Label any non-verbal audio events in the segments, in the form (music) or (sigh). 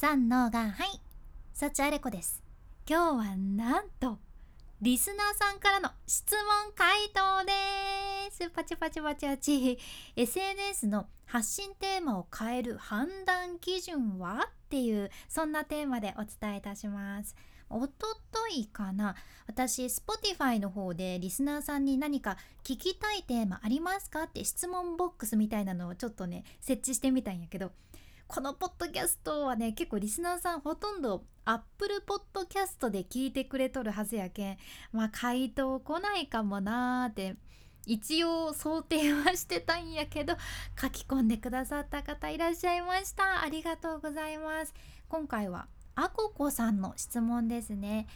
三のがはい。幸あれ子です。今日はなんとリスナーさんからの質問回答です。パチパチパチパチ。SNS の発信テーマを変える判断基準は？っていうそんなテーマでお伝えいたします。おとといかな。私 Spotify の方でリスナーさんに何か聞きたいテーマありますか？って質問ボックスみたいなのをちょっとね設置してみたんやけどこのポッドキャストはね結構リスナーさんほとんど Apple Podcast で聞いてくれとるはずやけん。まあ回答来ないかもなーって。一応想定はしてたんやけど書き込んでくださった方いらっしゃいました。ありがとうございます。今回はあここさんの質問ですね。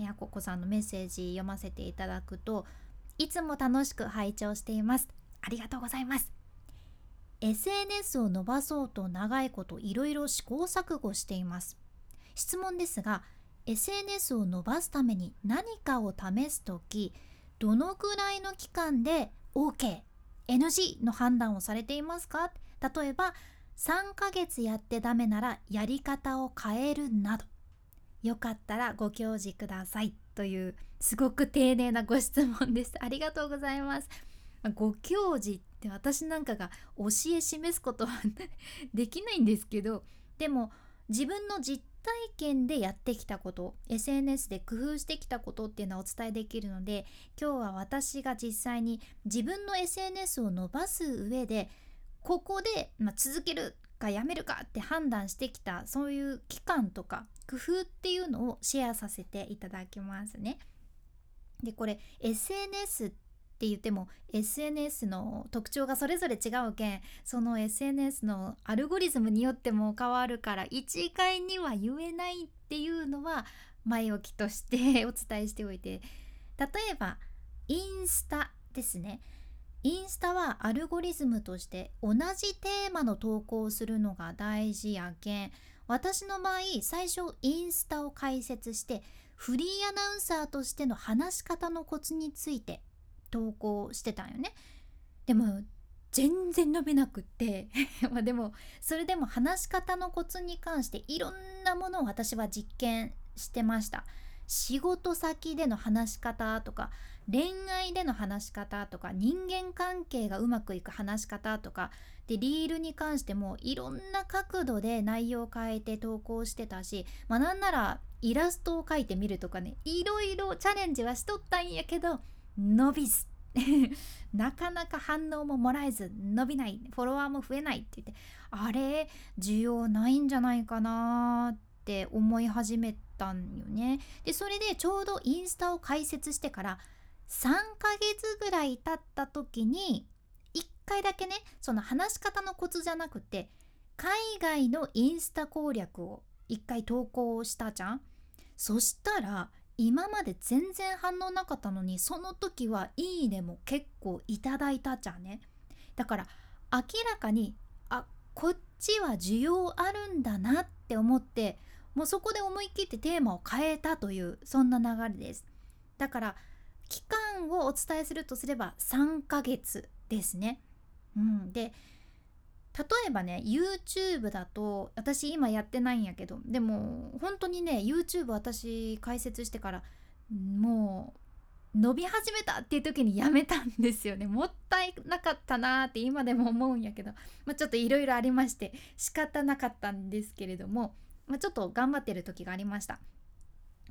あここさんのメッセージ読ませていただくといつも楽しく拝聴しています。ありがとうございます。SNS を伸ばそうと長いこといろいろ試行錯誤しています。質問ですが SNS を伸ばすために何かを試す時どのくらいの期間で OK、NG の判断をされていますか？例えば3ヶ月やってダメならやり方を変えるなど。よかったらご教示ください。というすごく丁寧なご質問です。ありがとうございます。ご教示って私なんかが教え示すことは (laughs) できないんですけどでも自分の実体験でやってきたこと SNS で工夫してきたことっていうのはお伝えできるので今日は私が実際に自分の SNS を伸ばす上でここで、まあ、続けるかやめるかって判断してきたそういう期間とか工夫っていうのをシェアさせていただきますね。でこれ SNS っって言っても SNS の特徴がそれぞれ違うけんその SNS のアルゴリズムによっても変わるから一概には言えないっていうのは前置きとしてお伝えしておいて。例えばインスタですね。インスタはアルゴリズムとして同じテーマの投稿をするのが大事やけん私の場合最初インスタを開設してフリーアナウンサーとしての話し方のコツについて投稿してたんよね。でも全然伸びなくって。(laughs) まあでもそれでも話し方のコツに関していろんなものを私は実験してました。仕事先での話し方とか恋愛での話し方とか人間関係がうまくいく話し方とかでリールに関してもいろんな角度で内容を変えて投稿してたしまあなんならイラストを描いてみるとかねいろいろチャレンジはしとったんやけど伸びず。(laughs) なかなか反応ももらえず伸びない。フォロワーも増えないって言ってあれ？需要ないんじゃないかなって思い始めたんよね。でそれでちょうどインスタを開設してから3ヶ月ぐらい経った時に1回だけねその話し方のコツじゃなくて海外のインスタ攻略を1回投稿したじゃん。そしたら今まで全然反応なかったのにその時はいいねも結構いただいたじゃんね。だから明らかにあこっちは需要あるんだなって思ってもうそこで思い切ってテーマを変えたというそんな流れです。だから期間をお伝えするとすれば3ヶ月ですね、うん、で例えばね YouTube だと私今やってないんやけどでも本当にね YouTube 私開設してからもう伸び始めたっていう時にやめたんですよね。もったいなかったなーって今でも思うんやけど、まあ、ちょっといろいろありまして仕方なかったんですけれども、まあ、ちょっと頑張ってる時がありました。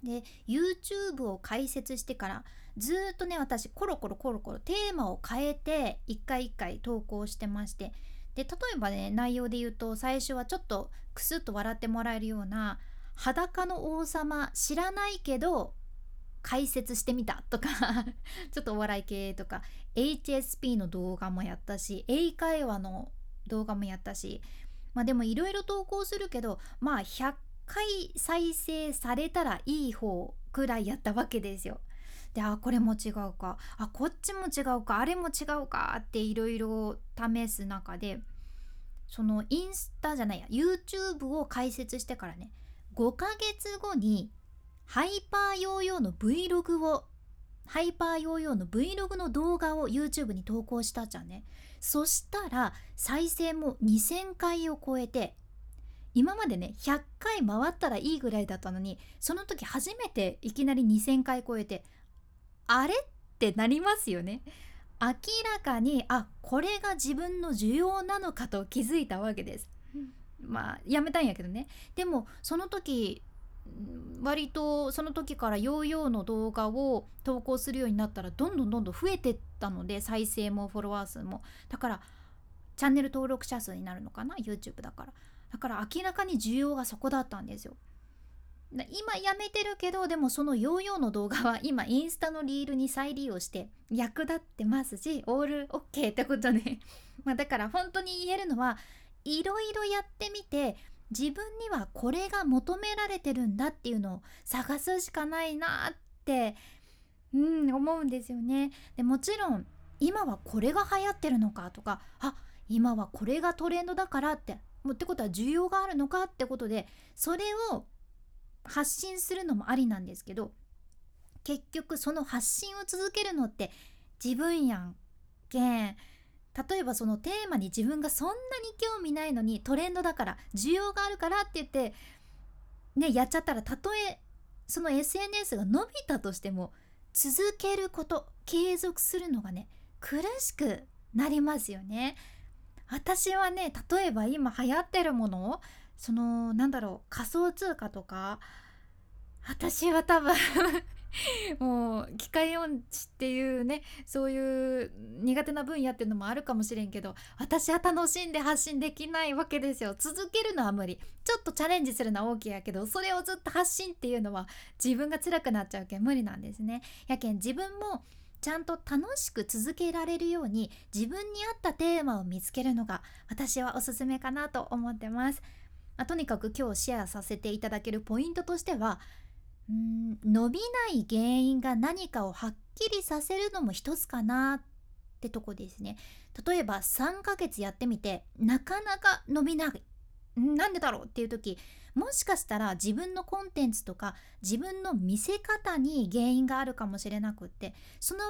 で YouTube を開設してからずっとね私コロコロコロコロテーマを変えて一回一回投稿してましてで例えばね内容で言うと最初はちょっとクスッと笑ってもらえるような「裸の王様知らないけど解説してみた」とか (laughs) ちょっとお笑い系とか HSP の動画もやったし英会話の動画もやったしまあでもいろいろ投稿するけどまあ100回再生されたらいい方くらいやったわけですよ。であこれも違うか。あこっちも違うか。あれも違うか。っていろいろ試す中でそのインスタじゃないや YouTube を開設してからね5ヶ月後にハイパーヨーヨーの Vlog をハイパーヨーヨーの Vlog の動画を YouTube に投稿したじゃんねそしたら再生も2000回を超えて今までね100回回ったらいいぐらいだったのにその時初めていきなり2,000回超えてあれ？ってなりますよね。明らかにあこれが自分の需要なのかと気づいたわけです。まあやめたんやけどね。でもその時割とその時からヨーヨーの動画を投稿するようになったらどんどんどんどん増えてったので再生もフォロワー数も。だからチャンネル登録者数になるのかな？YouTube だから。だから明らかに需要がそこだったんですよ今やめてるけどでもそのヨーヨーの動画は (laughs) 今インスタのリールに再利用して役立ってますしオールオッケーってことね (laughs) まだから本当に言えるのはいろいろやってみて自分にはこれが求められてるんだっていうのを探すしかないなってうん思うんですよね。でもちろん今はこれが流行ってるのかとかあ今はこれがトレンドだからってもってことは需要があるのかってことでそれを発信するのもありなんですけど結局その発信を続けるのって自分やんけん例えばそのテーマに自分がそんなに興味ないのにトレンドだから需要があるからって言ってねやっちゃったらたとえその SNS が伸びたとしても続けること継続するのがね苦しくなりますよね。私はね例えば今流行ってるものをそのなんだろう仮想通貨とか私は多分 (laughs) もう機械音痴っていうねそういう苦手な分野っていうのもあるかもしれんけど私は楽しんで発信できないわけですよ。続けるのは無理。ちょっとチャレンジするのは OK やけどそれをずっと発信っていうのは自分が辛くなっちゃうけ。ん無理なんですね。やけん自分もちゃんと楽しく続けられるように自分に合ったテーマを見つけるのが私はおすすめかなと思ってます、あ、とにかく今日シェアさせていただけるポイントとしてはうん伸びない原因が何かをはっきりさせるのも一つかなってとこですね。例えば3ヶ月やってみてなかなか伸びない。なんでだろうっていう時もしかしたら自分のコンテンツとか自分の見せ方に原因があるかもしれなくってその場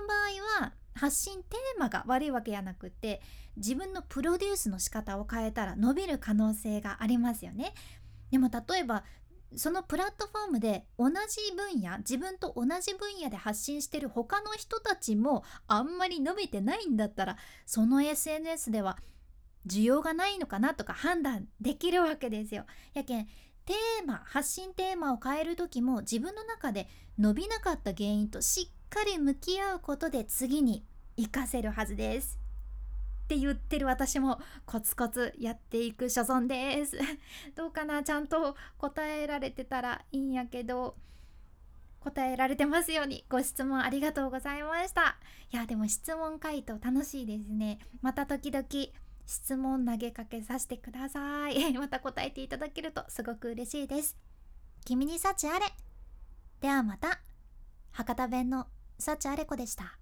合は発信テーマが悪いわけやなくって自分のプロデュースの仕方を変えたら伸びる可能性がありますよね。でも例えばそのプラットフォームで同じ分野自分と同じ分野で発信してる他の人たちもあんまり伸びてないんだったらその SNS では需要がないのかなとか判断できるわけですよ。やけんテーマ発信テーマを変える時も自分の中で伸びなかった原因としっかり向き合うことで次に活かせるはずです。って言ってる私もコツコツやっていく所存です。(laughs) どうかな？ちゃんと答えられてたらいいんやけど答えられてますように。ご質問ありがとうございました。いやでも質問回答楽しいですね。また時々質問投げかけさせてください。(laughs) また答えていただけるとすごく嬉しいです。君に幸あれ。ではまた。博多弁の幸あれ子でした。